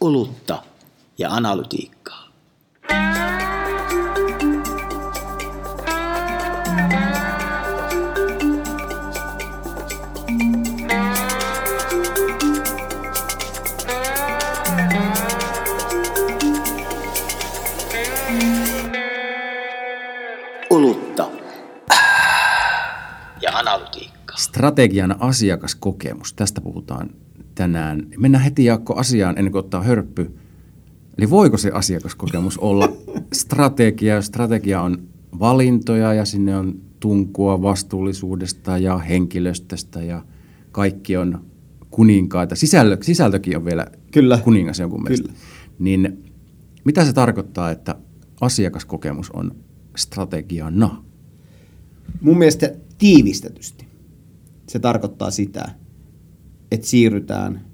olutta ja analytiikkaa. Olutta ja analytiikkaa. Strategian asiakaskokemus, tästä puhutaan tänään. Mennään heti Jaakko asiaan ennen kuin ottaa hörppy. Eli voiko se asiakaskokemus olla strategia, jos strategia on valintoja ja sinne on tunkua vastuullisuudesta ja henkilöstöstä ja kaikki on kuninkaita. Sisältö, sisältökin on vielä Kyllä. kuningas jonkun mielestä. Kyllä. Niin mitä se tarkoittaa, että asiakaskokemus on strategiana? Mun mielestä tiivistetysti se tarkoittaa sitä, että siirrytään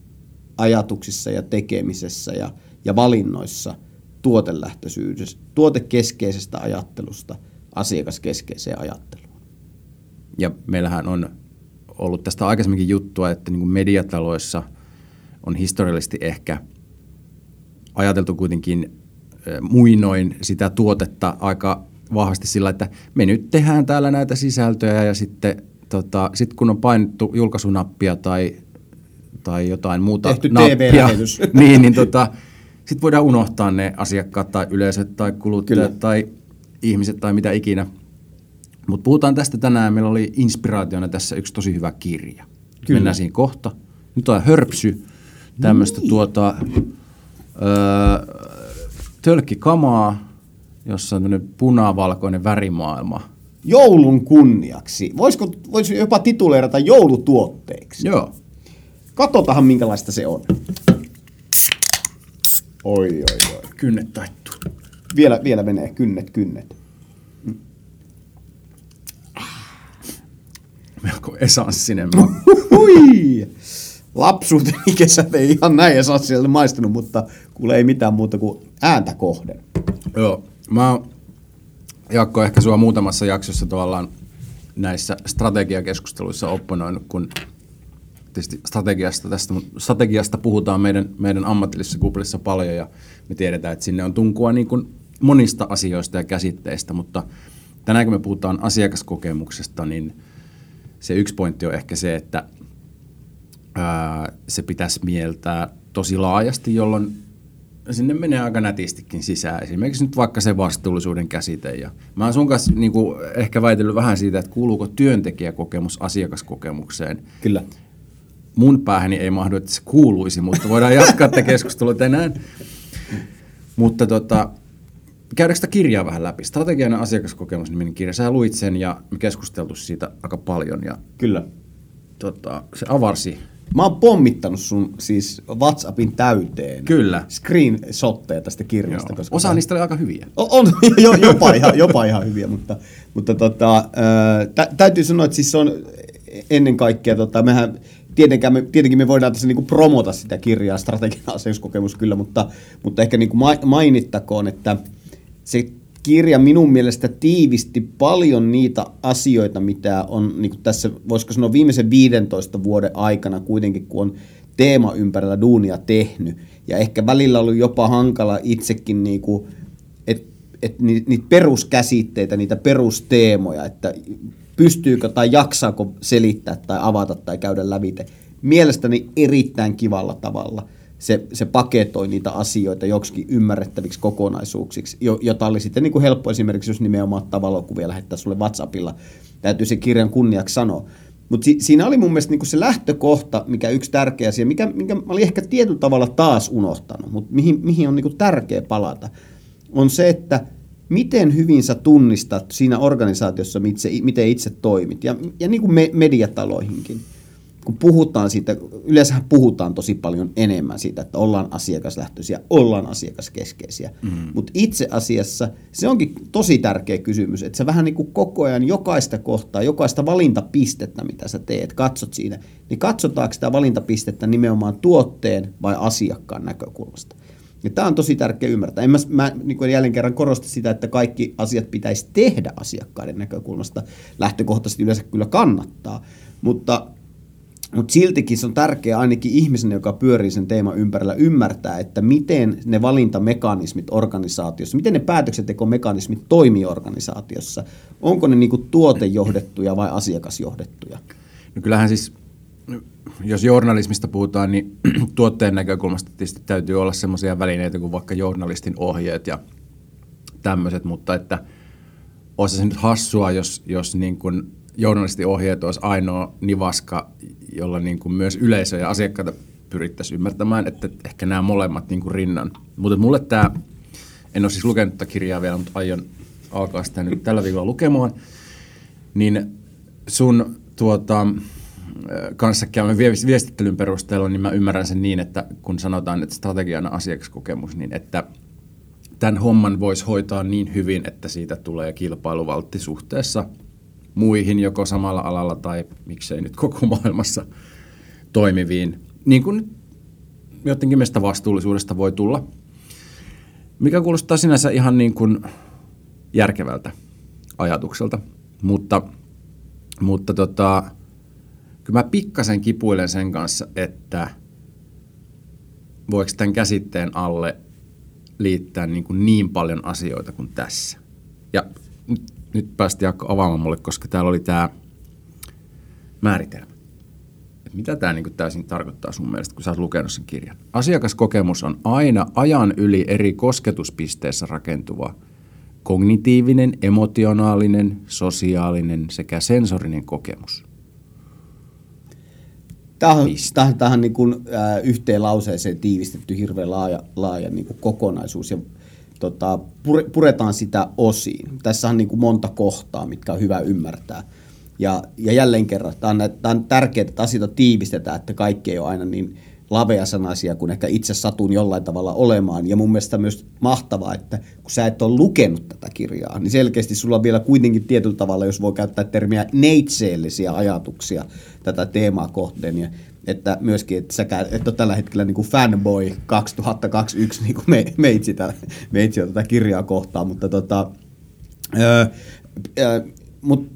ajatuksissa ja tekemisessä ja, ja valinnoissa tuotelähtöisyydestä, tuotekeskeisestä ajattelusta asiakaskeskeiseen ajatteluun. Ja meillähän on ollut tästä aikaisemminkin juttua, että niin kuin mediataloissa on historiallisesti ehkä ajateltu kuitenkin muinoin sitä tuotetta aika vahvasti sillä, että me nyt tehdään täällä näitä sisältöjä ja sitten tota, sit kun on painettu julkaisunappia tai, tai jotain muuta Tehty nappia, niin, niin tota, sitten voidaan unohtaa ne asiakkaat tai yleisöt tai kuluttajat Kyllä. tai ihmiset tai mitä ikinä. Mutta puhutaan tästä tänään. Meillä oli inspiraationa tässä yksi tosi hyvä kirja. Kyllä. Mennään siihen kohta. Nyt on hörpsy, tämmöistä Niin. tuota, öö, tölkkikamaa, jossa on tämmöinen punavalkoinen värimaailma. Joulun kunniaksi. Voisiko, voisi jopa tituleerata joulutuotteeksi? Joo. Katsotahan minkälaista se on. Oi, oi, oi. Kynnet taittuu. Vielä, vielä menee kynnet, kynnet. Melko esanssinen maku. Hui! Lapsuuteni kesät ei ihan näin esanssialle maistunut, mutta kuule ei mitään muuta kuin ääntä kohden. Joo. Mä oon, Jaakko, ehkä sua muutamassa jaksossa tavallaan näissä strategiakeskusteluissa opponoinut, kun tietysti strategiasta, tästä, strategiasta puhutaan meidän, meidän ammatillisessa kuplissa paljon ja me tiedetään, että sinne on tunkua niin kuin monista asioista ja käsitteistä, mutta tänään kun me puhutaan asiakaskokemuksesta, niin se yksi pointti on ehkä se, että ää, se pitäisi mieltää tosi laajasti, jolloin sinne menee aika nätistikin sisään. Esimerkiksi nyt vaikka se vastuullisuuden käsite. Ja mä oon sun kanssa niin kuin, ehkä väitellyt vähän siitä, että kuuluuko työntekijäkokemus asiakaskokemukseen. Kyllä. Mun päähäni ei mahdu, että se kuuluisi, mutta voidaan jatkaa tätä keskustelua tänään. Mutta tota, käydäänkö sitä kirjaa vähän läpi? Strategian asiakaskokemus niminen kirja. Sä luit sen ja me keskusteltu siitä aika paljon. Ja Kyllä. tota, se avarsi Mä oon pommittanut sun siis WhatsAppin täyteen. Kyllä. Screenshotteja tästä kirjasta. Joo. Koska Osa niistä oli aika hyviä. O- On, jo, jopa, ihan, jopa ihan hyviä, mutta, mutta tota, ää, tä, täytyy sanoa, että siis se on ennen kaikkea, tota, mehän tietenkään me, tietenkin me voidaan tässä niinku promota sitä kirjaa, strategian asiakaskokemus kyllä, mutta, mutta ehkä niinku ma- mainittakoon, että se kirja minun mielestä tiivisti paljon niitä asioita, mitä on niin tässä, voisiko sanoa viimeisen 15 vuoden aikana kuitenkin, kun on teema ympärillä duunia tehnyt. Ja ehkä välillä ollut jopa hankala itsekin, niin kuin, et ni- niitä peruskäsitteitä, niitä perusteemoja, että pystyykö tai jaksaako selittää tai avata tai käydä lävite. Mielestäni erittäin kivalla tavalla se, se paketoi niitä asioita joksikin ymmärrettäviksi kokonaisuuksiksi, jo, jota oli sitten niin kuin helppo esimerkiksi, jos nimenomaan ottaa valokuvia lähettää sulle WhatsAppilla. Täytyy se kirjan kunniaksi sanoa. Mutta si, siinä oli mun mielestä kuin se lähtökohta, mikä yksi tärkeä asia, mikä, minkä mä olin ehkä tietyllä tavalla taas unohtanut, mutta mihin, mihin on niin kuin tärkeä palata, on se, että miten hyvin sä tunnistat siinä organisaatiossa, itse, miten itse toimit, ja, ja niin kuin me, mediataloihinkin kun puhutaan siitä, yleensä puhutaan tosi paljon enemmän siitä, että ollaan asiakaslähtöisiä, ollaan asiakaskeskeisiä. Mm. Mutta itse asiassa se onkin tosi tärkeä kysymys, että sä vähän niin kuin koko ajan jokaista kohtaa, jokaista valintapistettä, mitä sä teet, katsot siinä, niin katsotaanko sitä valintapistettä nimenomaan tuotteen vai asiakkaan näkökulmasta. Ja tämä on tosi tärkeä ymmärtää. En mä, mä niin kuin jälleen kerran korosta sitä, että kaikki asiat pitäisi tehdä asiakkaiden näkökulmasta. Lähtökohtaisesti yleensä kyllä kannattaa, mutta mutta siltikin se on tärkeää ainakin ihmisen, joka pyörii sen teeman ympärillä, ymmärtää, että miten ne valintamekanismit organisaatiossa, miten ne päätöksentekomekanismit toimii organisaatiossa. Onko ne niinku tuotejohdettuja vai asiakasjohdettuja? No kyllähän siis, jos journalismista puhutaan, niin tuotteen näkökulmasta tietysti täytyy olla semmoisia välineitä kuin vaikka journalistin ohjeet ja tämmöiset, mutta että olisi se nyt hassua, jos, jos niin kuin journalistiohjeet olisi ainoa nivaska, jolla niin kuin myös yleisö ja asiakkaita pyrittäisiin ymmärtämään, että ehkä nämä molemmat niin kuin rinnan. Mutta mulle tämä, en ole siis lukenut tätä kirjaa vielä, mutta aion alkaa sitä nyt tällä viikolla lukemaan, niin sun tuota, kanssa käymän viestittelyn perusteella, niin mä ymmärrän sen niin, että kun sanotaan, että strategiana asiakaskokemus, niin että tämän homman voisi hoitaa niin hyvin, että siitä tulee kilpailuvaltti suhteessa muihin joko samalla alalla tai miksei nyt koko maailmassa toimiviin, niin kuin jotenkin meistä vastuullisuudesta voi tulla, mikä kuulostaa sinänsä ihan niin kuin järkevältä ajatukselta, mutta, mutta tota, kyllä mä pikkasen kipuilen sen kanssa, että voiko tämän käsitteen alle liittää niin, kuin niin paljon asioita kuin tässä. Ja nyt, nyt päästi Jaakko avaamaan mulle, koska täällä oli tämä määritelmä. Mitä tämä niin täysin tarkoittaa sun mielestä, kun sä oot lukenut sen kirjan? Asiakaskokemus on aina ajan yli eri kosketuspisteessä rakentuva kognitiivinen, emotionaalinen, sosiaalinen sekä sensorinen kokemus – Tämä on, tähän, tähän niin kuin, äh, yhteen lauseeseen tiivistetty hirveän laaja, laaja niin kuin kokonaisuus ja tota, pure, puretaan sitä osiin. Tässä on niin kuin monta kohtaa, mitkä on hyvä ymmärtää. Ja, ja jälleen kerran, tämä on, tämä on tärkeää, että asioita tiivistetään, että kaikki ei ole aina niin laveasanaisia kuin ehkä itse satun jollain tavalla olemaan. Ja mun mielestä myös mahtavaa, että kun sä et ole lukenut tätä kirjaa, niin selkeästi sulla on vielä kuitenkin tietyllä tavalla, jos voi käyttää termiä neitseellisiä ajatuksia tätä teemaa kohteen. Ja että myöskin, että sä et ole tällä hetkellä niin kuin fanboy 2021, niin kuin me, meitsi, tällä, meitsi tätä kirjaa kohtaan, mutta tota, öö, öö, mut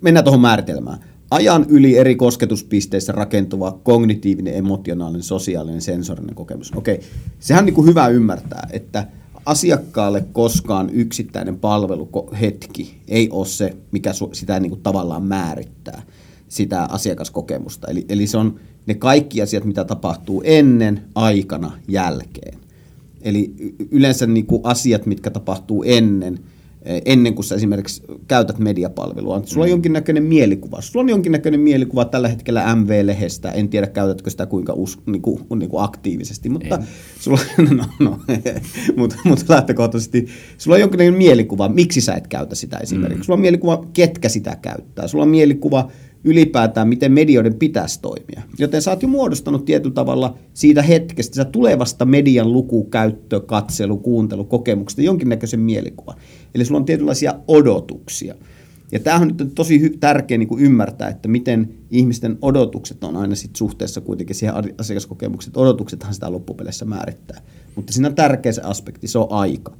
mennään tuohon määritelmään ajan yli eri kosketuspisteissä rakentuva kognitiivinen, emotionaalinen, sosiaalinen, sensorinen kokemus. Okei, sehän on niin kuin hyvä ymmärtää, että asiakkaalle koskaan yksittäinen palveluhetki ei ole se, mikä sitä niin kuin tavallaan määrittää, sitä asiakaskokemusta. Eli, eli se on ne kaikki asiat, mitä tapahtuu ennen, aikana, jälkeen. Eli yleensä niin kuin asiat, mitkä tapahtuu ennen – ennen kuin sä esimerkiksi käytät mediapalvelua. Sulla on mm. jonkinnäköinen mielikuva. Sulla on jonkinnäköinen mielikuva tällä hetkellä MV-lehestä. En tiedä, käytätkö sitä kuinka us, niin kuin, niin kuin aktiivisesti, mutta en. sulla, no, no, mutta, mutta lähtökohtaisesti sulla on jonkinnäköinen mielikuva, miksi sä et käytä sitä esimerkiksi. Mm. Sulla on mielikuva, ketkä sitä käyttää. Sulla on mielikuva, ylipäätään, miten medioiden pitäisi toimia. Joten sä oot jo muodostanut tietyllä tavalla siitä hetkestä, sitä tulevasta median luku, käyttö, katselu, kuuntelu, kokemuksesta jonkinnäköisen mielikuvan. Eli sulla on tietynlaisia odotuksia. Ja tämähän on tosi hy- tärkeä niin kuin ymmärtää, että miten ihmisten odotukset on aina sit suhteessa kuitenkin siihen asiakaskokemukseen. Odotuksethan sitä loppupeleissä määrittää. Mutta siinä on tärkeä se aspekti, se on aika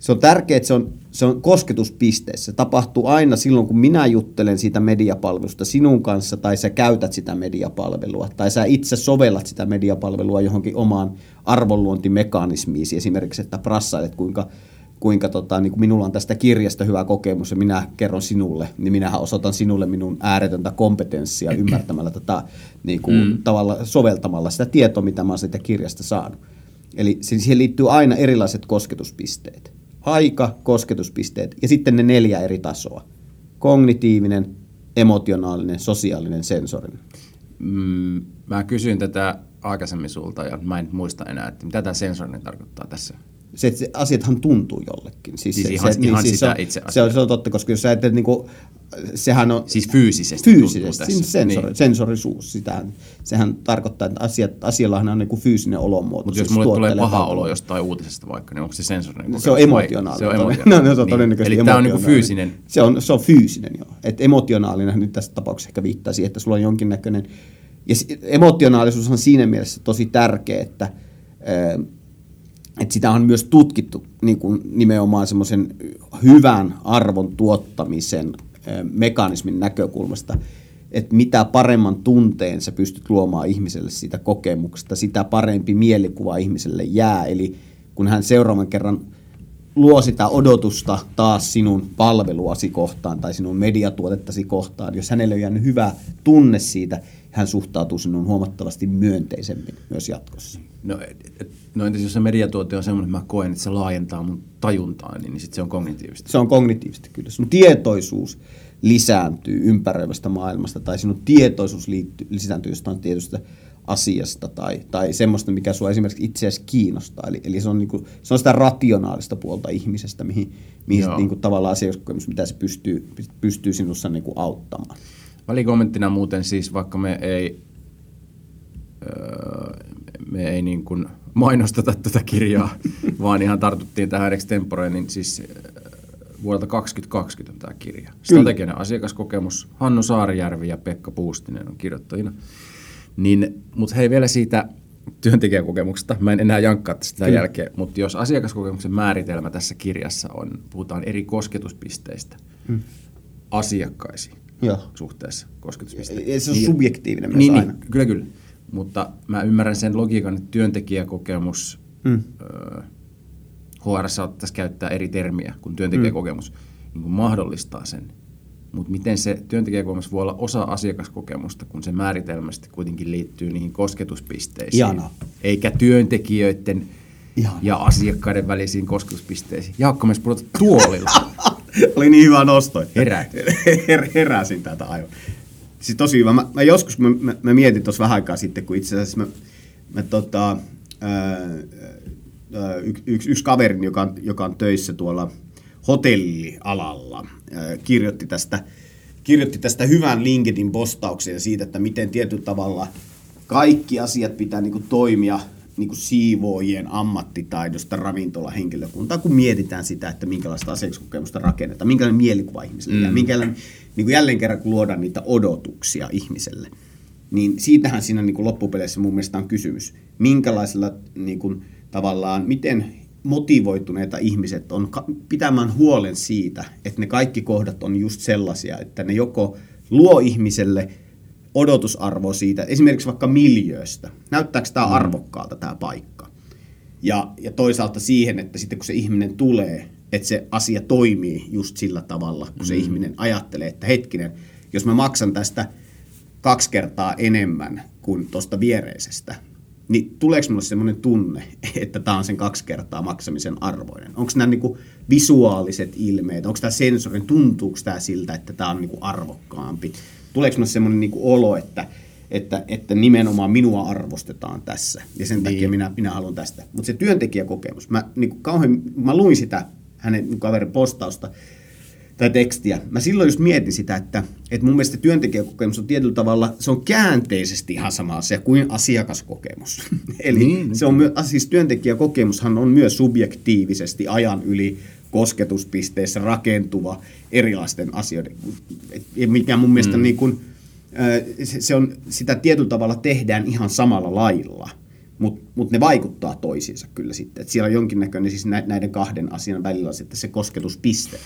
se on tärkeää, että se on, se on kosketuspisteessä. Se tapahtuu aina silloin, kun minä juttelen siitä mediapalvelusta sinun kanssa, tai sä käytät sitä mediapalvelua, tai sä itse sovellat sitä mediapalvelua johonkin omaan arvonluontimekanismiisi. Esimerkiksi, että prassailet, kuinka, kuinka tota, niin kuin minulla on tästä kirjasta hyvä kokemus, ja minä kerron sinulle, niin minähän osoitan sinulle minun ääretöntä kompetenssia ymmärtämällä tätä niin kuin, mm. tavalla soveltamalla sitä tietoa, mitä mä oon siitä kirjasta saanut. Eli siihen liittyy aina erilaiset kosketuspisteet aika, kosketuspisteet ja sitten ne neljä eri tasoa. Kognitiivinen, emotionaalinen, sosiaalinen, sensorinen. Mm, mä kysyin tätä aikaisemmin sulta ja mä en muista enää, että mitä tämä sensorinen tarkoittaa tässä se, että se asiathan tuntuu jollekin. Siis, siis se, ihan, se, ihan niin, siis sitä se, itse se on, se on totta, koska jos sä ajattelet, niin kuin, sehän on... Siis fyysisesti Fyysisesti, siis sensori, niin. sensorisuus. Sitähän, sehän tarkoittaa, että asiat, asiallahan on niin kuin fyysinen olomuoto. Mutta siis jos mulle tulee paha olo jostain uutisesta vaikka, niin onko se sensorinen Se on emotionaalinen. Se on emotionaalinen. no, se on niin. Eli tämä on niin kuin fyysinen. Se on, se on fyysinen, joo. Et emotionaalinen nyt tässä tapauksessa ehkä viittaa siihen, että sulla on jonkinnäköinen... Ja emotionaalisuus on siinä mielessä tosi tärkeä, että että sitä on myös tutkittu niin kuin nimenomaan semmoisen hyvän arvon tuottamisen mekanismin näkökulmasta. että mitä paremman tunteen sä pystyt luomaan ihmiselle siitä kokemuksesta, sitä parempi mielikuva ihmiselle jää. Eli kun hän seuraavan kerran luo sitä odotusta taas sinun palveluasi kohtaan tai sinun mediatuotettasi kohtaan, jos hänelle on jäänyt hyvä tunne siitä, hän suhtautuu sinun huomattavasti myönteisemmin myös jatkossa. No, no entäs jos se mediatuote on semmoinen, että mä koen, että se laajentaa mun tajuntaa, niin, niin sitten se on kognitiivista. Se on kognitiivista kyllä. Sun tietoisuus lisääntyy ympäröivästä maailmasta tai sinun tietoisuus liittyy, lisääntyy jostain tietystä asiasta tai, tai semmoista, mikä sinua esimerkiksi itse asiassa kiinnostaa. Eli, eli se, on niinku, se on sitä rationaalista puolta ihmisestä, mihin, mihin sit niinku tavallaan asiakaskokemus, mitä se pystyy, pystyy sinussa niinku auttamaan. Välikommenttina muuten siis, vaikka me ei, öö, me ei niin kuin mainosteta tätä kirjaa, vaan ihan tartuttiin tähän extemporeen, niin siis öö, vuodelta 2020 on tämä kirja. Strateginen asiakaskokemus. Hannu Saarijärvi ja Pekka Puustinen on kirjoittajina. Niin, mutta hei vielä siitä työntekijäkokemuksesta. Mä en enää jankkaa tästä tämän jälkeen, mutta jos asiakaskokemuksen määritelmä tässä kirjassa on, puhutaan eri kosketuspisteistä hmm. asiakkaisiin Joo. suhteessa kosketuspisteisiin. Ja se on subjektiivinen myös niin, aina. Niin, kyllä, kyllä. Mutta mä ymmärrän sen logiikan, että työntekijäkokemus, Hmm. öö, HR saattaisi käyttää eri termiä kuin työntekijäkokemus, niin kuin mahdollistaa sen. Mutta miten se työntekijäkokemus voi olla osa asiakaskokemusta, kun se määritelmästi kuitenkin liittyy niihin kosketuspisteisiin. Ihanaa. Eikä työntekijöiden Ihanaa. ja asiakkaiden välisiin kosketuspisteisiin. Jaakko myös puhuta tuolilla. Oli niin hyvä nosto. että Herää. Her, heräsin täältä aivan. Siis tosi hyvä. Mä, mä joskus mä, mä, mä mietin tuossa vähän aikaa sitten, kun itse asiassa mä, mä tota, ää, ää, yksi, yksi, yksi kaverini, joka on, joka on töissä tuolla hotellialalla, kirjoitti tästä, kirjoitti tästä hyvän LinkedIn-postauksen siitä, että miten tietyllä tavalla kaikki asiat pitää niin kuin toimia niin kuin siivoojien ammattitaidosta ravintolahenkilökuntaa, kun mietitään sitä, että minkälaista asiakaskokemusta rakennetaan, minkälainen mielikuva ihmiselle mm. ja minkälainen, niin kuin jälleen kerran kun luodaan niitä odotuksia ihmiselle, niin siitähän siinä niin kuin loppupeleissä mun mielestä on kysymys. Minkälaisella niin kuin, tavallaan, miten motivoituneita ihmiset on pitämään huolen siitä, että ne kaikki kohdat on just sellaisia, että ne joko luo ihmiselle odotusarvoa siitä, esimerkiksi vaikka miljööstä. Näyttääkö tämä arvokkaalta tämä paikka? Ja, ja toisaalta siihen, että sitten kun se ihminen tulee, että se asia toimii just sillä tavalla, kun se ihminen ajattelee, että hetkinen, jos mä maksan tästä kaksi kertaa enemmän kuin tuosta viereisestä, niin tuleeko minulle semmoinen tunne, että tämä on sen kaksi kertaa maksamisen arvoinen? Onko nämä niinku visuaaliset ilmeet, onko tämä sensorin, tuntuuko tämä siltä, että tämä on niinku arvokkaampi? Tuleeko minulle semmoinen niinku olo, että, että, että nimenomaan minua arvostetaan tässä ja sen takia minä, minä haluan tästä. Mutta se työntekijäkokemus, mä, niinku kauhean, mä luin sitä hänen niinku kaverin postausta, tai tekstiä. Mä silloin just mietin sitä, että, että mun mielestä työntekijäkokemus on tietyllä tavalla, se on käänteisesti ihan sama asia kuin asiakaskokemus. Eli Niin. se on myö, siis työntekijäkokemushan on myös subjektiivisesti ajan yli kosketuspisteissä rakentuva erilaisten asioiden, mikä mun mielestä niin kuin, se, on, sitä tietyllä tavalla tehdään ihan samalla lailla, mutta mut ne vaikuttaa toisiinsa kyllä sitten. Et siellä on jonkinnäköinen siis nä- näiden kahden asian välillä sitten se kosketuspiste.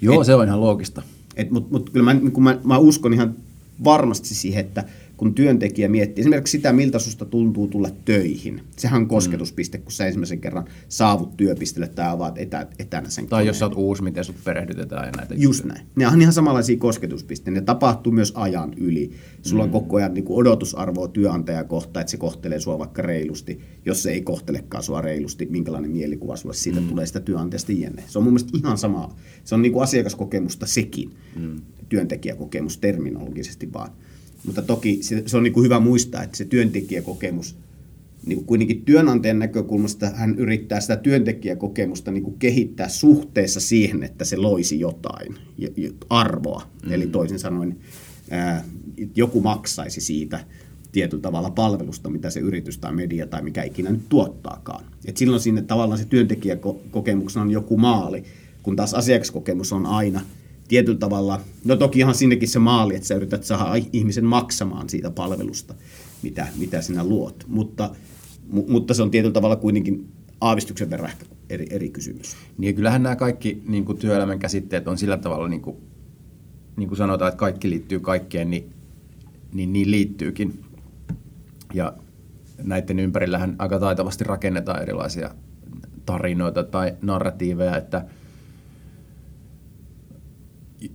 Joo, se on ihan loogista. Mutta mut kyllä mä, niin kun mä, mä uskon ihan varmasti siihen, että kun työntekijä miettii esimerkiksi sitä, miltä susta tuntuu tulla töihin. Sehän on kosketuspiste, kun sä ensimmäisen kerran saavut työpisteelle tai avaat etä, etänä sen Tai koneen. jos sä oot uusi, miten sut perehdytetään ja näitä. Just näin. Ne on ihan samanlaisia kosketuspisteitä. Ne tapahtuu myös ajan yli. Sulla on koko ajan niin kuin odotusarvoa työnantaja kohtaan, että se kohtelee sua vaikka reilusti. Jos se ei kohtelekaan sua reilusti, minkälainen mielikuva sulle siitä mm. tulee sitä työnantajasta jne. Se on mun mielestä ihan sama. Se on niin kuin asiakaskokemusta sekin. Mm. Työntekijäkokemus terminologisesti vaan. Mutta toki se, se on niin kuin hyvä muistaa, että se työntekijäkokemus niin kuin kuitenkin työnantajan näkökulmasta hän yrittää sitä työntekijäkokemusta niin kuin kehittää suhteessa siihen, että se loisi jotain, arvoa. Mm. Eli toisin sanoen ää, joku maksaisi siitä tietyllä tavalla palvelusta, mitä se yritys tai media tai mikä ikinä nyt tuottaakaan. Et silloin sinne tavallaan se työntekijäkokemuksena on joku maali, kun taas asiakaskokemus on aina tietyllä tavalla, no tokihan sinnekin se maali, että sä yrität saada ihmisen maksamaan siitä palvelusta, mitä, mitä sinä luot. Mutta, mu, mutta se on tietyllä tavalla kuitenkin aavistuksen verran eri, eri kysymys. Niin kyllähän nämä kaikki niin kuin työelämän käsitteet on sillä tavalla, niin kuin, niin kuin sanotaan, että kaikki liittyy kaikkeen, niin niin, niin liittyykin. Ja näiden ympärillähän aika taitavasti rakennetaan erilaisia tarinoita tai narratiiveja, että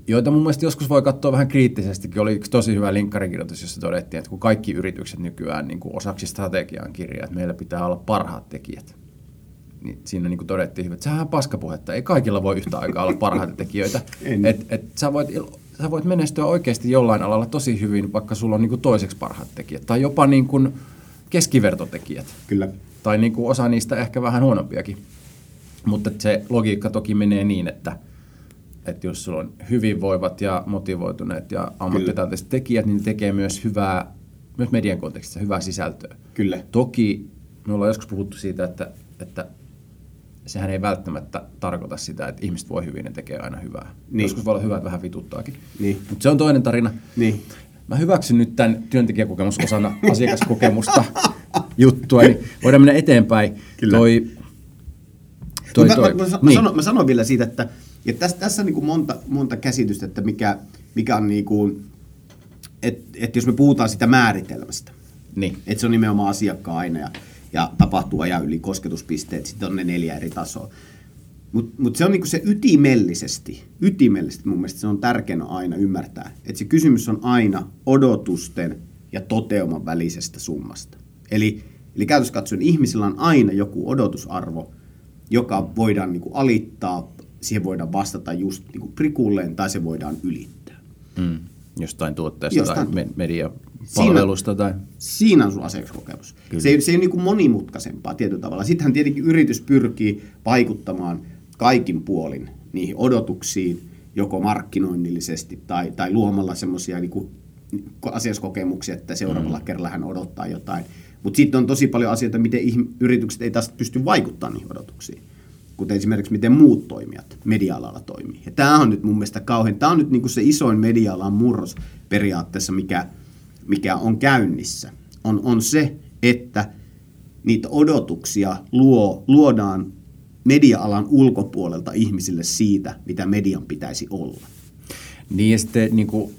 joita mun mielestä joskus voi katsoa vähän kriittisestikin. Oli yksi tosi hyvä linkkarikirjoitus, jossa todettiin, että kun kaikki yritykset nykyään niin kuin osaksi strategiaan kirjaa, että meillä pitää olla parhaat tekijät, niin siinä niin kuin todettiin, että sehän on paskapuhetta. Ei kaikilla voi yhtä aikaa olla parhaita tekijöitä. et, et sä, voit, sä voit menestyä oikeasti jollain alalla tosi hyvin, vaikka sulla on niin kuin toiseksi parhaat tekijät. Tai jopa niin kuin keskivertotekijät. Kyllä. Tai niin kuin osa niistä ehkä vähän huonompiakin. Mutta se logiikka toki menee niin, että, että jos sulla on hyvinvoivat ja motivoituneet ja ammattitaitoiset tekijät, niin ne tekee myös hyvää, myös median kontekstissa hyvää sisältöä. Kyllä. Toki me ollaan joskus puhuttu siitä, että, että sehän ei välttämättä tarkoita sitä, että ihmiset voi hyvin ja tekee aina hyvää. Niin. Joskus voi olla hyvä, että vähän vituttaakin. Niin. Mutta se on toinen tarina. Niin. Mä hyväksyn nyt tämän työntekijäkokemus osana asiakaskokemusta juttua, niin voidaan mennä eteenpäin. Kyllä. Toi, toi, Mä, toi. mä, mä, mä, niin. sanon, mä sanon vielä siitä, että, että tässä, tässä on niin kuin monta, monta käsitystä, että mikä, mikä on niin kuin, että, että jos me puhutaan sitä määritelmästä, Niin. että se on nimenomaan asiakkaan aina ja, ja tapahtuu ajan yli kosketuspisteet, sitten on ne neljä eri tasoa. Mutta mut se on niinku se ytimellisesti, ytimellisesti mun mielestä se on tärkeänä aina ymmärtää, että se kysymys on aina odotusten ja toteuman välisestä summasta. Eli, eli käytössä katsoen ihmisillä on aina joku odotusarvo, joka voidaan niinku alittaa, siihen voidaan vastata just niinku prikulleen tai se voidaan ylittää. Mm. Jostain tuotteesta Jostain tai me- mediapalvelusta tai... Siinä on sun asiakaskokemus. Kyllä. Se ei, se ei ole niin kuin monimutkaisempaa tietyllä tavalla. Sittenhän tietenkin yritys pyrkii vaikuttamaan kaikin puolin niihin odotuksiin, joko markkinoinnillisesti tai, tai luomalla semmoisia niin asiakaskokemuksia, että seuraavalla mm. kerralla hän odottaa jotain. Mutta sitten on tosi paljon asioita, miten ihm- yritykset ei taas pysty vaikuttamaan niihin odotuksiin. Kuten esimerkiksi miten muut toimijat media-alalla toimii. Ja tämä on nyt mun mielestä kauhean, tämä on nyt niinku se isoin media-alan murros periaatteessa, mikä, mikä on käynnissä. On, on se, että niitä odotuksia luo, luodaan media-alan ulkopuolelta ihmisille siitä, mitä median pitäisi olla. Niin ja sitten niin kuin,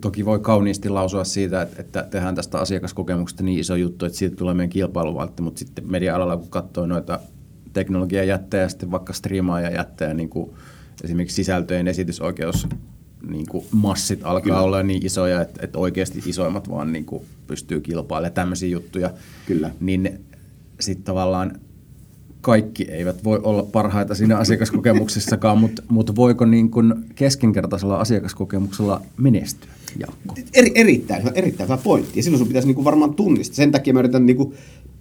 toki voi kauniisti lausua siitä, että, että tehdään tästä asiakaskokemuksesta niin iso juttu, että siitä tulee meidän kilpailuvaltti, mutta sitten media-alalla kun katsoo noita teknologiajättejä ja sitten vaikka striimaajajättejä, niin kuin esimerkiksi sisältöjen esitysoikeus niin kuin massit alkaa Kyllä. olla niin isoja, että, että oikeasti isoimmat vaan niin kuin pystyy kilpailemaan tämmöisiä juttuja. Kyllä. Niin sitten tavallaan kaikki eivät voi olla parhaita siinä asiakaskokemuksessakaan, mutta, mutta voiko niin kuin keskinkertaisella asiakaskokemuksella menestyä, Jaakko? Eri, erittäin, hyvä, erittäin hyvä pointti. Ja silloin sun pitäisi niinku varmaan tunnistaa. Sen takia mä yritän niinku,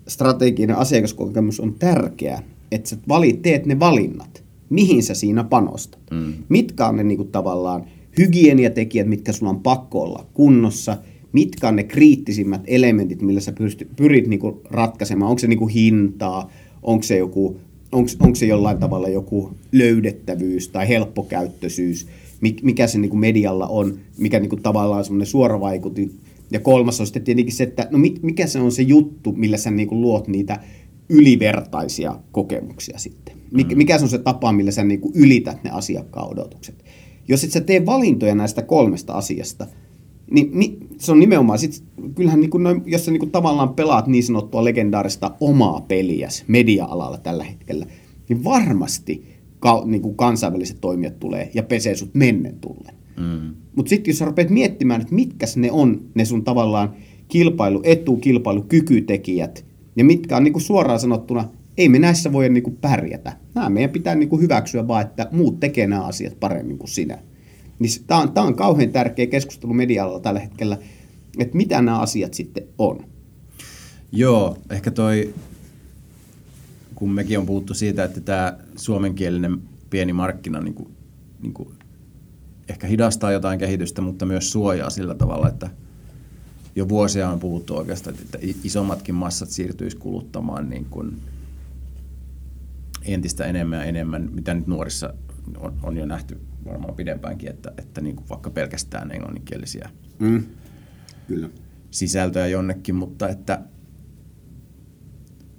strateginen asiakaskokemus on tärkeä, että sä valit, teet ne valinnat. Mihin sä siinä panostat? Mm. Mitkä on ne niinku, tavallaan hygieniatekijät, mitkä sulla on pakko olla kunnossa? Mitkä on ne kriittisimmät elementit, millä sä pystyt, pyrit niinku, ratkaisemaan? Onko se niinku, hintaa? Onko se joku onko se jollain tavalla joku löydettävyys tai helppokäyttöisyys, mik- mikä se niin kuin medialla on, mikä niin kuin tavallaan semmoinen suora vaikutin. Ja kolmas on sitten tietenkin se, että no mit- mikä se on se juttu, millä sä niin kuin luot niitä ylivertaisia kokemuksia sitten. Mik- mikä se on se tapa, millä sä niin kuin ylität ne asiakkaan odotukset. Jos et sä tee valintoja näistä kolmesta asiasta, niin, niin se on nimenomaan, sit, kyllähän niin kuin noin, jos sä niin kuin tavallaan pelaat niin sanottua legendaarista omaa peliäs media-alalla tällä hetkellä, niin varmasti ka, niin kuin kansainväliset toimijat tulee ja pesee sut mennen tullen. Mm. Mutta sitten jos sä rupeat miettimään, että mitkä ne on ne sun tavallaan kilpailuetu, kilpailukykytekijät, ja mitkä on niin kuin suoraan sanottuna, ei me näissä voi niin kuin pärjätä. Nämä meidän pitää niin kuin hyväksyä vaan, että muut tekee nämä asiat paremmin kuin sinä. Niin tämä on, tää on kauhean tärkeä keskustelu medialla tällä hetkellä, että mitä nämä asiat sitten on. Joo, ehkä toi, kun mekin on puhuttu siitä, että tämä suomenkielinen pieni markkina niin kuin, niin kuin ehkä hidastaa jotain kehitystä, mutta myös suojaa sillä tavalla, että jo vuosia on puhuttu oikeastaan, että isommatkin massat siirtyisi kuluttamaan niin kuin entistä enemmän ja enemmän, mitä nyt nuorissa on, on jo nähty varmaan pidempäänkin, että, että niin kuin vaikka pelkästään englanninkielisiä Mm. Kyllä. sisältöjä jonnekin, mutta että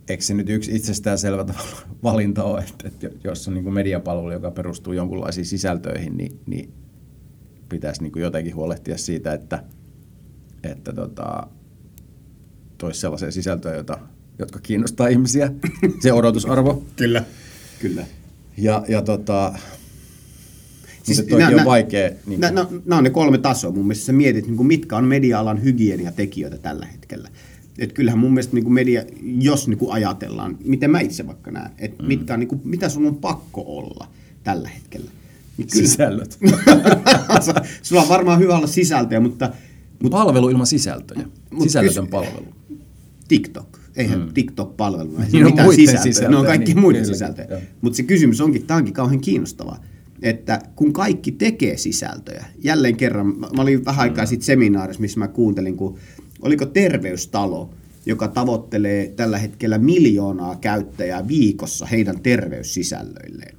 eikö se nyt yksi itsestäänselvä tavalla valinta ole, että, että jos on niin kuin mediapalvelu, joka perustuu jonkunlaisiin sisältöihin, niin, niin pitäisi niin kuin jotenkin huolehtia siitä, että, että tota, toisi sellaisia sisältöjä, jota, jotka kiinnostaa ihmisiä, se odotusarvo. Kyllä. Kyllä. Ja, ja tota, Siis siis nä- on nä- vaikea. Niin Nämä no, on ne kolme tasoa mun mielestä. Sä mietit, niin kuin mitkä on media-alan hygieniatekijöitä tällä hetkellä. Et kyllähän mun mielestä niin kuin media, jos niin kuin ajatellaan, miten mä itse vaikka näen, että mm. mitkä on, niin kuin, mitä sun on pakko olla tällä hetkellä. Niin kyllä, sisällöt. sulla on varmaan hyvä olla sisältöjä, mutta, mutta Palvelu ilman sisältöjä. Mut Sisällötön kys- palvelu. TikTok. Eihän mm. TikTok-palvelu, ei Niin mitään muiden sisältöjä. sisältöjä, Ne on kaikki niin, muiden sisältöjä. Mutta se kysymys onkin, tämä onkin kauhean kiinnostavaa, että kun kaikki tekee sisältöjä, jälleen kerran, mä mä olin vähän aikaa sitten seminaarissa, missä mä kuuntelin, kun oliko terveystalo, joka tavoittelee tällä hetkellä miljoonaa käyttäjää viikossa heidän terveyssisällöilleen.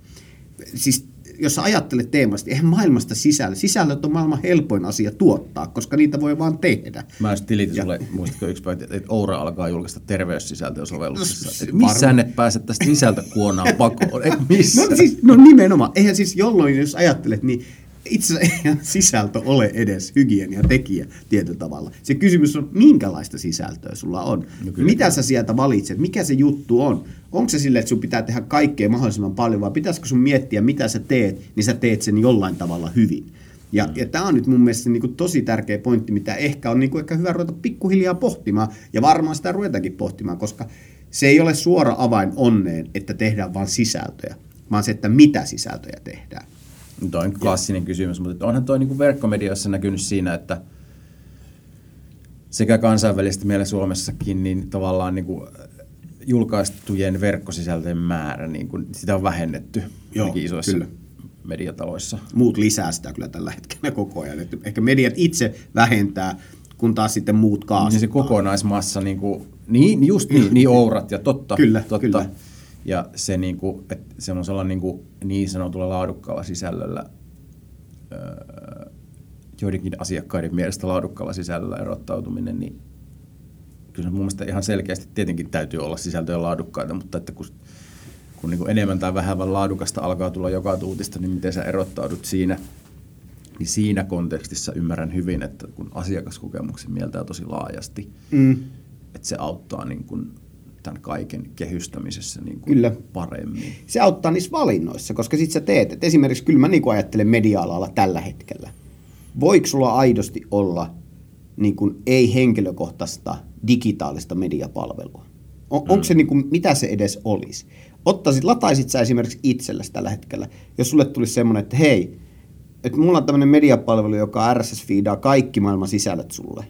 Siis jos sä ajattelet teemasta, eihän maailmasta sisällä. Sisällöt on maailman helpoin asia tuottaa, koska niitä voi vaan tehdä. Mä just tilitin Ja- sulle, muistatko yksi päivä, että Oura alkaa julkaista terveyssisältöä No, sovelluksessa. Varmaan. missään et pääse tästä sisältökuonaan pakoon. Et missään. No, siis, no nimenomaan. Eihän siis jolloin, jos ajattelet, niin itse sisältö ole edes hygieniatekijä tietyllä tavalla. Se kysymys on, minkälaista sisältöä sulla on. No kyllä. Mitä sä sieltä valitset? Mikä se juttu on? Onko se silleen, että sun pitää tehdä kaikkea mahdollisimman paljon, vai pitäisikö sun miettiä, mitä sä teet, niin sä teet sen jollain tavalla hyvin. Ja, Mm. ja tämä on nyt mun mielestä niin kuin tosi tärkeä pointti, mitä ehkä on niin kuin ehkä hyvä ruveta pikkuhiljaa pohtimaan, ja varmaan sitä ruvetaankin pohtimaan, koska se ei ole suora avain onneen, että tehdään vain sisältöjä, vaan se, että mitä sisältöjä tehdään. Tuo on klassinen kysymys, mutta onhan tuo niin verkkomediassa näkynyt siinä, että sekä kansainvälisesti meillä Suomessakin, niin tavallaan niin kuin julkaistujen verkkosisältöjen määrä, niin kuin sitä on vähennetty Joo, isoissa kyllä. mediataloissa. Muut lisää sitä kyllä tällä hetkellä koko ajan. Että ehkä mediat itse vähentää, kun taas sitten muut kaasuttaa. Niin se kokonaismassa, niin, kuin, niin just niin, niin ourat ja totta. Kyllä, totta. kyllä. Ja se niin kuin, että semmoisella niin, kuin, niin sanotulla laadukkaalla sisällöllä, öö, joidenkin asiakkaiden mielestä laadukkaalla sisällöllä erottautuminen, niin kyllä se mun mielestä ihan selkeästi tietenkin täytyy olla sisältöjä laadukkaita, mutta että kun, kun niin kuin enemmän tai vähemmän laadukasta alkaa tulla joka tuutista, niin miten sä erottaudut siinä, niin siinä kontekstissa ymmärrän hyvin, että kun asiakaskokemuksen mieltää tosi laajasti, Mm. että se auttaa niin kuin tämän kaiken kehystämisessä niin kuin Kyllä. paremmin. se auttaa niissä valinnoissa, koska sit sä teet, että esimerkiksi kyllä mä niin kuin ajattelen media-alalla tällä hetkellä. Voiko sulla aidosti olla niin kuin ei-henkilökohtaista digitaalista mediapalvelua? On, mm. Onko se niin kuin, mitä se edes olisi? Ottaisit, lataisit sä esimerkiksi itsellesi tällä hetkellä, jos sulle tulisi semmoinen, että hei, että mulla on tämmöinen mediapalvelu, joka RSS-feedaa kaikki maailman sisällöt sulle.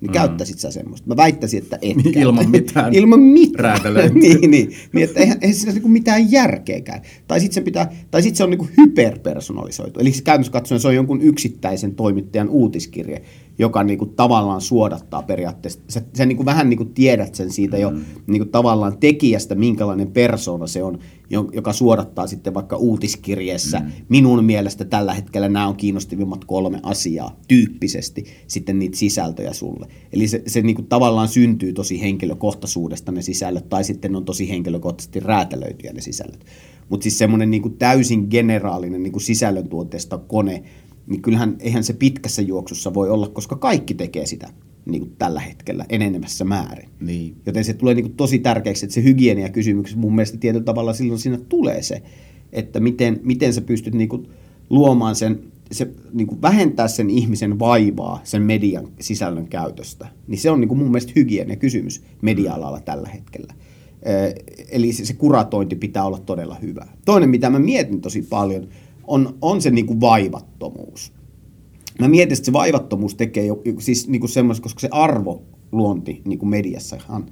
Niin mm. käyttäisit sä semmoista? Mä väittäisin, että et Ilman käytä. mitään Ilman mitään. niin, niin, niin, että eihän, eihän siinä niinku mitään järkeäkään. Tai sitten se, pitää, tai sit se on niinku hyperpersonalisoitu. Eli se käytännössä katsoen se on jonkun yksittäisen toimittajan uutiskirje, joka niinku tavallaan suodattaa periaatteessa. Sä, sä niinku vähän niinku tiedät sen siitä jo niinku tavallaan tekijästä, minkälainen persona se on, jo- joka suodattaa sitten vaikka uutiskirjeessä. Mm. Minun mielestä tällä hetkellä nämä on kiinnostavimmat kolme asiaa tyyppisesti sitten niitä sisältöjä sulle. Eli se, se niinku tavallaan syntyy tosi henkilökohtaisuudesta ne sisällöt, tai sitten on tosi henkilökohtaisesti räätälöityjä ne sisällöt. Mutta siis semmoinen niinku täysin generaalinen niinku sisällöntuotteesta kone, niin kyllähän eihän se pitkässä juoksussa voi olla, koska kaikki tekee sitä niin kuin tällä hetkellä enenevässä määrin. Niin. Joten se tulee niin kuin tosi tärkeäksi, että se hygieniakysymys mun mielestä tietyllä tavalla silloin siinä tulee se, että miten, miten sä pystyt niin kuin luomaan sen, se, niin kuin vähentää sen ihmisen vaivaa sen median sisällön käytöstä. Niin se on niin kuin mun mielestä hygieniakysymys media-alalla tällä hetkellä. Eli se, se kuratointi pitää olla todella hyvä. Toinen, mitä mä mietin tosi paljon, on, on se niin kuin vaivattomuus mä mietin, että se vaivattomuus tekee jo, siis niin kuin semmoista, koska se arvoluonti niin kuin mediassahan,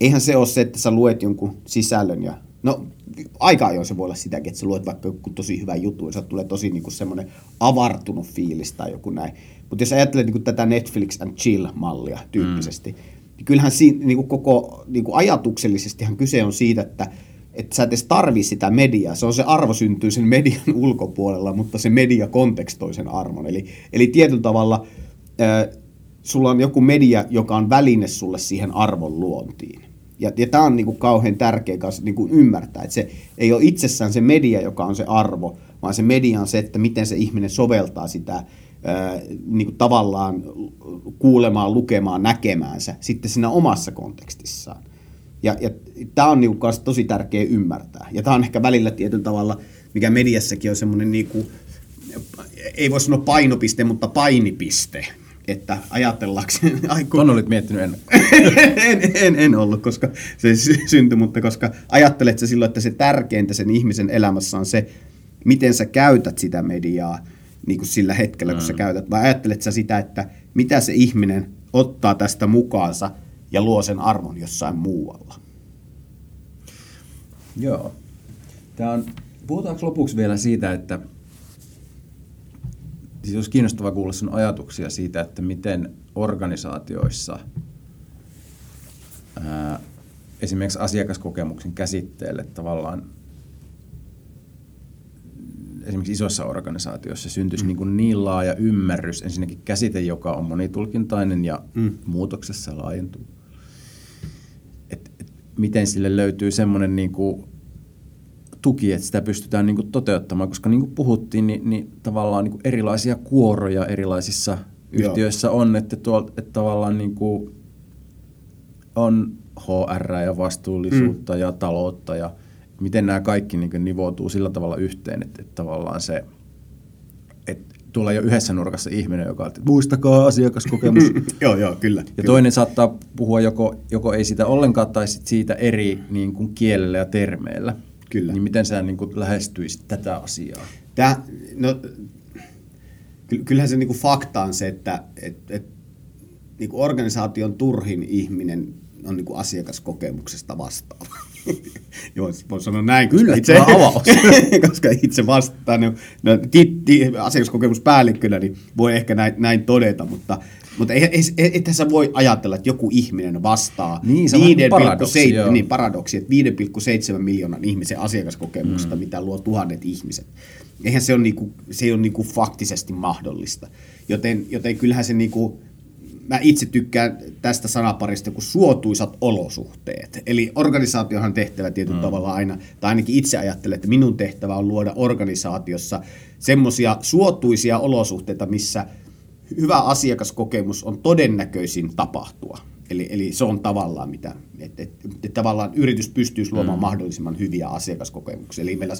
eihän se ole se, että sä luet jonkun sisällön ja, no aika ajoin se voi olla sitäkin, että sä luet vaikka joku tosi hyvä juttu ja sä tulee tosi niin kuin semmoinen avartunut fiilis tai joku näin. Mutta jos ajattelet niin kuin tätä Netflix and chill-mallia tyyppisesti, mm. niin kyllähän siinä niin kuin koko niin kuin ajatuksellisestihan kyse on siitä, että että sä et edes tarvii sitä mediaa. Se on se arvo syntyy sen median ulkopuolella, mutta se media kontekstoi sen arvon. Eli, eli tietyllä tavalla äh, sulla on joku media, joka on väline sulle siihen arvon luontiin. Ja, ja tämä on niinku kauhean tärkeä kanssa niinku ymmärtää, että se ei ole itsessään se media, joka on se arvo, vaan se media on se, että miten se ihminen soveltaa sitä ää, niin kuin tavallaan kuulemaan, lukemaan, näkemäänsä sitten siinä omassa kontekstissaan. Ja, ja tämä on niin kuin, tosi tärkeä ymmärtää. Ja tämä on ehkä välillä tietyllä tavalla, mikä mediassakin on semmoinen, niin kuin, ei voi sanoa painopiste, mutta painipiste. Että ajatellaanko... Tuon olit miettinyt ennen. en, en, en ollut, koska se syntyi, mutta koska ajattelet sä silloin, että se tärkeintä sen ihmisen elämässä on se, miten sä käytät sitä mediaa niin kuin sillä hetkellä, kun mm. sä käytät, vai ajattelet sä sitä, että mitä se ihminen ottaa tästä mukaansa ja luo sen arvon jossain muualla? Joo. Tämä on, puhutaanko lopuksi vielä siitä, että siis olisi kiinnostavaa kuulla sun ajatuksia siitä, että miten organisaatioissa ää, esimerkiksi asiakaskokemuksen käsitteelle tavallaan esimerkiksi isoissa organisaatioissa syntyisi mm. niin, kuin niin laaja ymmärrys, ensinnäkin käsite, joka on monitulkintainen ja mm. muutoksessa laajentuu. Miten sille löytyy semmoinen niin kuin tuki, että sitä pystytään niin kuin toteuttamaan, koska niin kuin puhuttiin, niin, niin tavallaan niin kuin erilaisia kuoroja erilaisissa yhtiöissä Joo. on, että, tuo, että tavallaan niin kuin on HR ja vastuullisuutta mm. ja taloutta ja miten nämä kaikki niin nivoutuu sillä tavalla yhteen, että, että tavallaan se, että tuolla jo yhdessä nurkassa ihminen, joka että muistakaa asiakaskokemus. joo, joo, kyllä. Ja kyllä. toinen saattaa puhua joko, joko ei sitä ollenkaan tai sit siitä eri niin kuin kielellä ja termeillä. Kyllä. Niin miten sä niin kuin lähestyisit tätä asiaa? Tää, no, kyllähän se niin kuin fakta on se, että et, et, niin kuin organisaation turhin ihminen on niin kuin asiakaskokemuksesta vastaava. Joo, voisi sanoa näin, koska itse, koska itse vastaan no, no, asiakaskokemuspäällikkönä, niin voi ehkä näin, näin todeta, mutta, mutta ei, ei, ei, ei sä voi ajatella, että joku ihminen vastaa niin, 5,7 niin, paradoksi, että 5,7 miljoonan ihmisen asiakaskokemusta, mm. mitä luo tuhannet ihmiset. Eihän se ole, niinku, se ei ole niinku faktisesti mahdollista. Joten, joten kyllähän se niinku, mä itse tykkään tästä sanaparista kuin suotuisat olosuhteet. Eli organisaatiohan tehtävä tietyllä mm. tavalla aina, tai ainakin itse ajattelen, että minun tehtävä on luoda organisaatiossa semmoisia suotuisia olosuhteita, missä hyvä asiakaskokemus on todennäköisin tapahtua. Eli, eli se on tavallaan mitä, että et, et, tavallaan yritys pystyisi luomaan mm. mahdollisimman hyviä asiakaskokemuksia. Eli meillä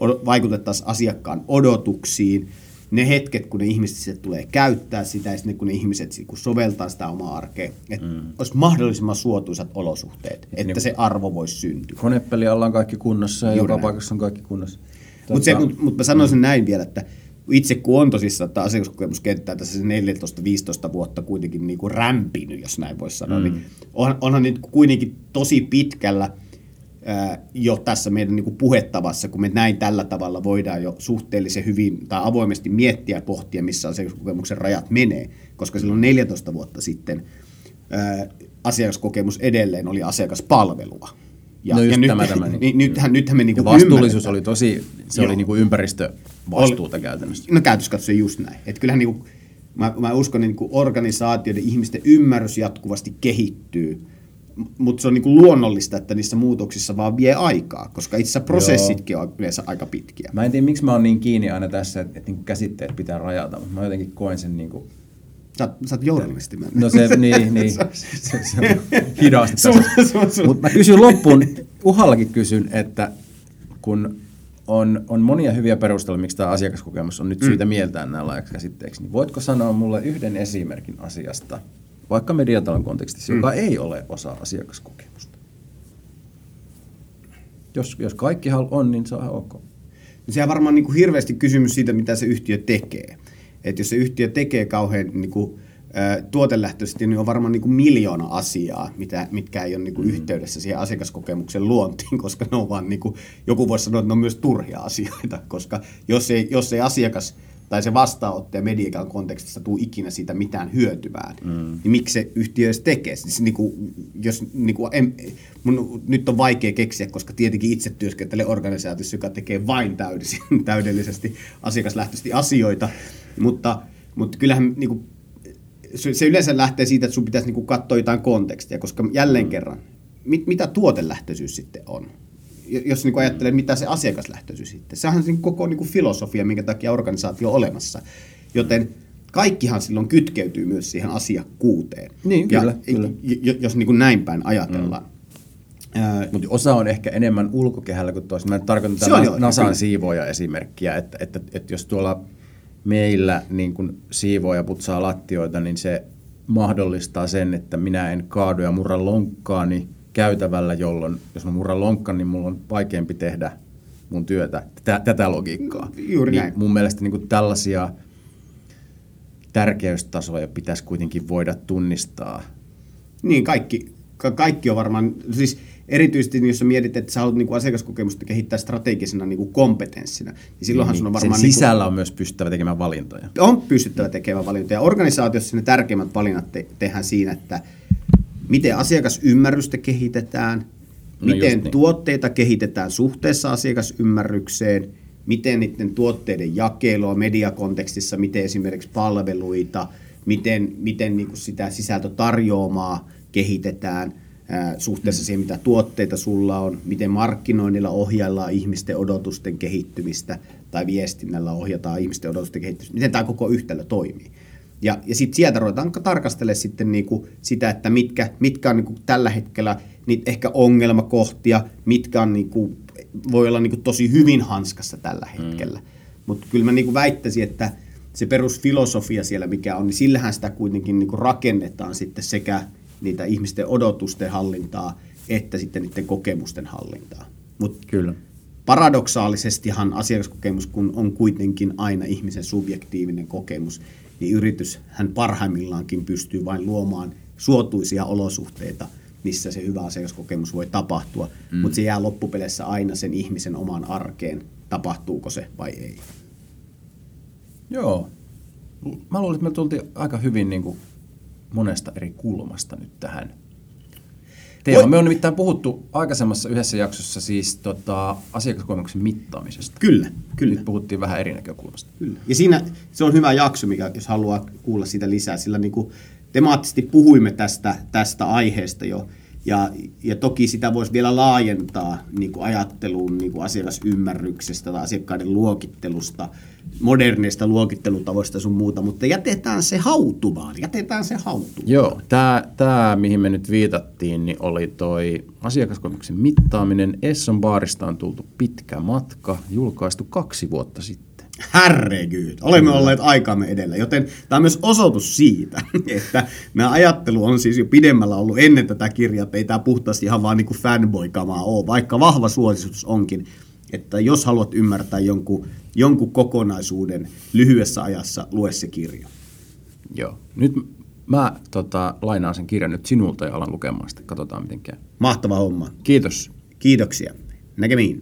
vaikutettaisiin asiakkaan odotuksiin, ne hetket, kun ne ihmiset tulee käyttää sitä, ja sitten kun ne ihmiset kun soveltaa sitä omaa arkea, että mm. olisi mahdollisimman suotuisat olosuhteet, että niin, se arvo voisi syntyä. Konepeli on kaikki kunnossa ja Juuri joka näin. paikassa on kaikki kunnossa. Mutta mut, mut mä sanoisin mm. näin vielä, että itse kun on tosissaan että asiakaskokemuskenttää tässä 14-15 vuotta kuitenkin niin kuin rämpinyt, jos näin voisi sanoa, mm. niin on, onhan nyt kuitenkin tosi pitkällä – jo tässä meidän niin kuin puhettavassa, kun me näin tällä tavalla voidaan jo suhteellisen hyvin tai avoimesti miettiä ja pohtia, missä asiakaskokemuksen rajat menee, koska silloin 14 vuotta sitten ää, asiakaskokemus edelleen oli asiakaspalvelua. Ja, no just ja nyt, tämä, tämä. Niin, nythän, nythän me niin vastuullisuus oli tosi, se Joo. oli niin kuin ympäristövastuuta oli, käytännössä. No käytössä katsoen just näin. Että kyllähän niin kuin, mä, mä uskon, että niin kuin organisaatioiden ihmisten ymmärrys jatkuvasti kehittyy mutta se on niinku luonnollista, että niissä muutoksissa vaan vie aikaa, koska itse prosessitkin Joo. on yleensä aika pitkiä. Mä en tiedä, miksi mä oon niin kiinni aina tässä, että, että niinku käsitteet pitää rajata, mutta mä jotenkin koen sen niinku... Sä, sä oot journalisti. No se, niin, niin. se, se, se on hidasti Mutta mä kysyn loppuun, Uhallakin kysyn, että kun on, on monia hyviä perusteluja, miksi tämä asiakaskokemus on nyt syytä mm. mieltää nämä laajaksi käsitteeksi, niin voitko sanoa mulle yhden esimerkin asiasta, vaikka mediatalon kontekstissa, mm. joka ei ole osa asiakaskokemusta. Jos, jos kaikki on, niin se on ihan ok. No sehän varmaan niin kuin hirveästi kysymys siitä, mitä se yhtiö tekee. Että jos se yhtiö tekee kauhean niin kuin, ä, tuotelähtöisesti, niin on varmaan niin kuin miljoona asiaa, mitä, mitkä ei ole niin kuin mm. yhteydessä siihen asiakaskokemuksen luontiin, koska ne on vaan, niin kuin, joku voisi sanoa, että ne on myös turhia asioita, koska jos ei, jos ei asiakas tai se vastaanottaja mediakan kontekstissa tuu ikinä siitä mitään hyötyvää, mm. niin miksi se yhtiö edes tekee? Siis niin kuin, jos, niin kuin, en, mun, nyt on vaikea keksiä, koska tietenkin itse työskentelen organisaatiossa, joka tekee vain täydellisesti asiakaslähtöisesti asioita, mutta, mutta kyllähän niin kuin, se yleensä lähtee siitä, että sun pitäisi niin kuin, katsoa jotain kontekstia, koska jälleen mm. kerran, mit, mitä tuotelähtöisyys sitten on? Jos niin ajattelee, mitä se asiakaslähtöisyys sitten. Sehän on niin koko niin kuin filosofia, minkä takia organisaatio on olemassa. Joten kaikkihan silloin kytkeytyy myös siihen asiakkuuteen. Niin, ja, kyllä, kyllä. Jos niin kuin näin päin ajatellaan. Mm. Mutta osa on ehkä enemmän ulkokehällä kuin toista. Mä tarkoitan tätä Nasan kyllä. siivooja esimerkkiä, että, että, että jos tuolla meillä niin kun siivooja putsaa lattioita, niin se mahdollistaa sen, että minä en kaadu ja murra lonkkaani käytävällä, jolloin jos mä murran lonkkan, niin mulla on vaikeampi tehdä mun työtä. Tätä, tätä logiikkaa. Juuri niin näin. Mun mielestä niin tällaisia tärkeystasoja pitäisi kuitenkin voida tunnistaa. Niin, kaikki, ka- kaikki on varmaan, siis erityisesti jos sä mietit, että sä haluat niin kuin asiakaskokemusta kehittää strategisena niin kuin kompetenssina, niin silloinhan sun on varmaan... Sen niin kuin- sisällä on myös pystyttävä tekemään valintoja. on pystyttävä tekemään valintoja. Ja organisaatiossa ne tärkeimmät valinnat te- tehdään siinä, että miten asiakasymmärrystä kehitetään, No miten niin. tuotteita kehitetään suhteessa asiakasymmärrykseen, miten niiden tuotteiden jakelua mediakontekstissa, miten esimerkiksi palveluita, miten, miten niin kuin sitä sisältötarjoamaa kehitetään ää, suhteessa siihen, mitä tuotteita sulla on, miten markkinoinnilla ohjaillaan ihmisten odotusten kehittymistä tai viestinnällä ohjataan ihmisten odotusten kehittymistä, miten tämä koko yhtälö toimii. Ja, ja sitten sieltä ruvetaan tarkastelemaan sitten niinku sitä, että mitkä, mitkä on niinku tällä hetkellä niitä ehkä ongelmakohtia, mitkä on niinku, voi olla niinku tosi hyvin hanskassa tällä hetkellä. Mm. Mutta kyllä mä niinku väittäisin, että se perusfilosofia siellä mikä on, niin sillähän sitä kuitenkin niinku rakennetaan sitten sekä niitä ihmisten odotusten hallintaa, että sitten niiden kokemusten hallintaa. Mutta Kyllä. paradoksaalisestihan asiakaskokemus, kun on kuitenkin aina ihmisen subjektiivinen kokemus, niin yritys hän parhaimmillaankin pystyy vain luomaan suotuisia olosuhteita, missä se hyvä asiakaskokemus voi tapahtua, mm. mutta se jää loppupeleissä aina sen ihmisen omaan arkeen, tapahtuuko se vai ei. Joo. Mä luulen, että me tultiin aika hyvin niin kuin monesta eri kulmasta nyt tähän teemaan. Me on nimittäin puhuttu aikaisemmassa yhdessä jaksossa siis tota, asiakaskokemuksen mittaamisesta. Kyllä, kyllä. Nyt puhuttiin vähän eri näkökulmasta. Kyllä. Ja siinä se on hyvä jakso, mikä, jos haluaa kuulla sitä lisää, sillä niin kuin temaattisesti puhuimme tästä, tästä aiheesta jo. Ja, ja toki sitä voisi vielä laajentaa niin kuin ajatteluun niin kuin asiakasymmärryksestä tai asiakkaiden luokittelusta, moderneista luokittelutavoista sun muuta, mutta jätetään se hautumaan, jätetään se hautumaan. Joo, tämä, tämä mihin me nyt viitattiin, niin oli toi asiakaskokemuksen mittaaminen. Esson baarista on tultu pitkä matka, julkaistu kaksi vuotta sitten. Herregud, olemme olleet aikamme edellä, joten tämä on myös osoitus siitä, että nämä ajattelu on siis jo pidemmällä ollut ennen tätä kirjaa, että ei tämä puhtaasti ihan vaan niin kuin fanboy-kamaa ole, vaikka vahva suositus onkin, että jos haluat ymmärtää jonkun, jonkun kokonaisuuden lyhyessä ajassa, lue se kirja. Joo. Nyt mä tota, lainaan sen kirjan nyt sinulta ja alan lukemaan sitten. Katsotaan miten käy. Mahtava homma. Kiitos. Kiitoksia. Näkemiin.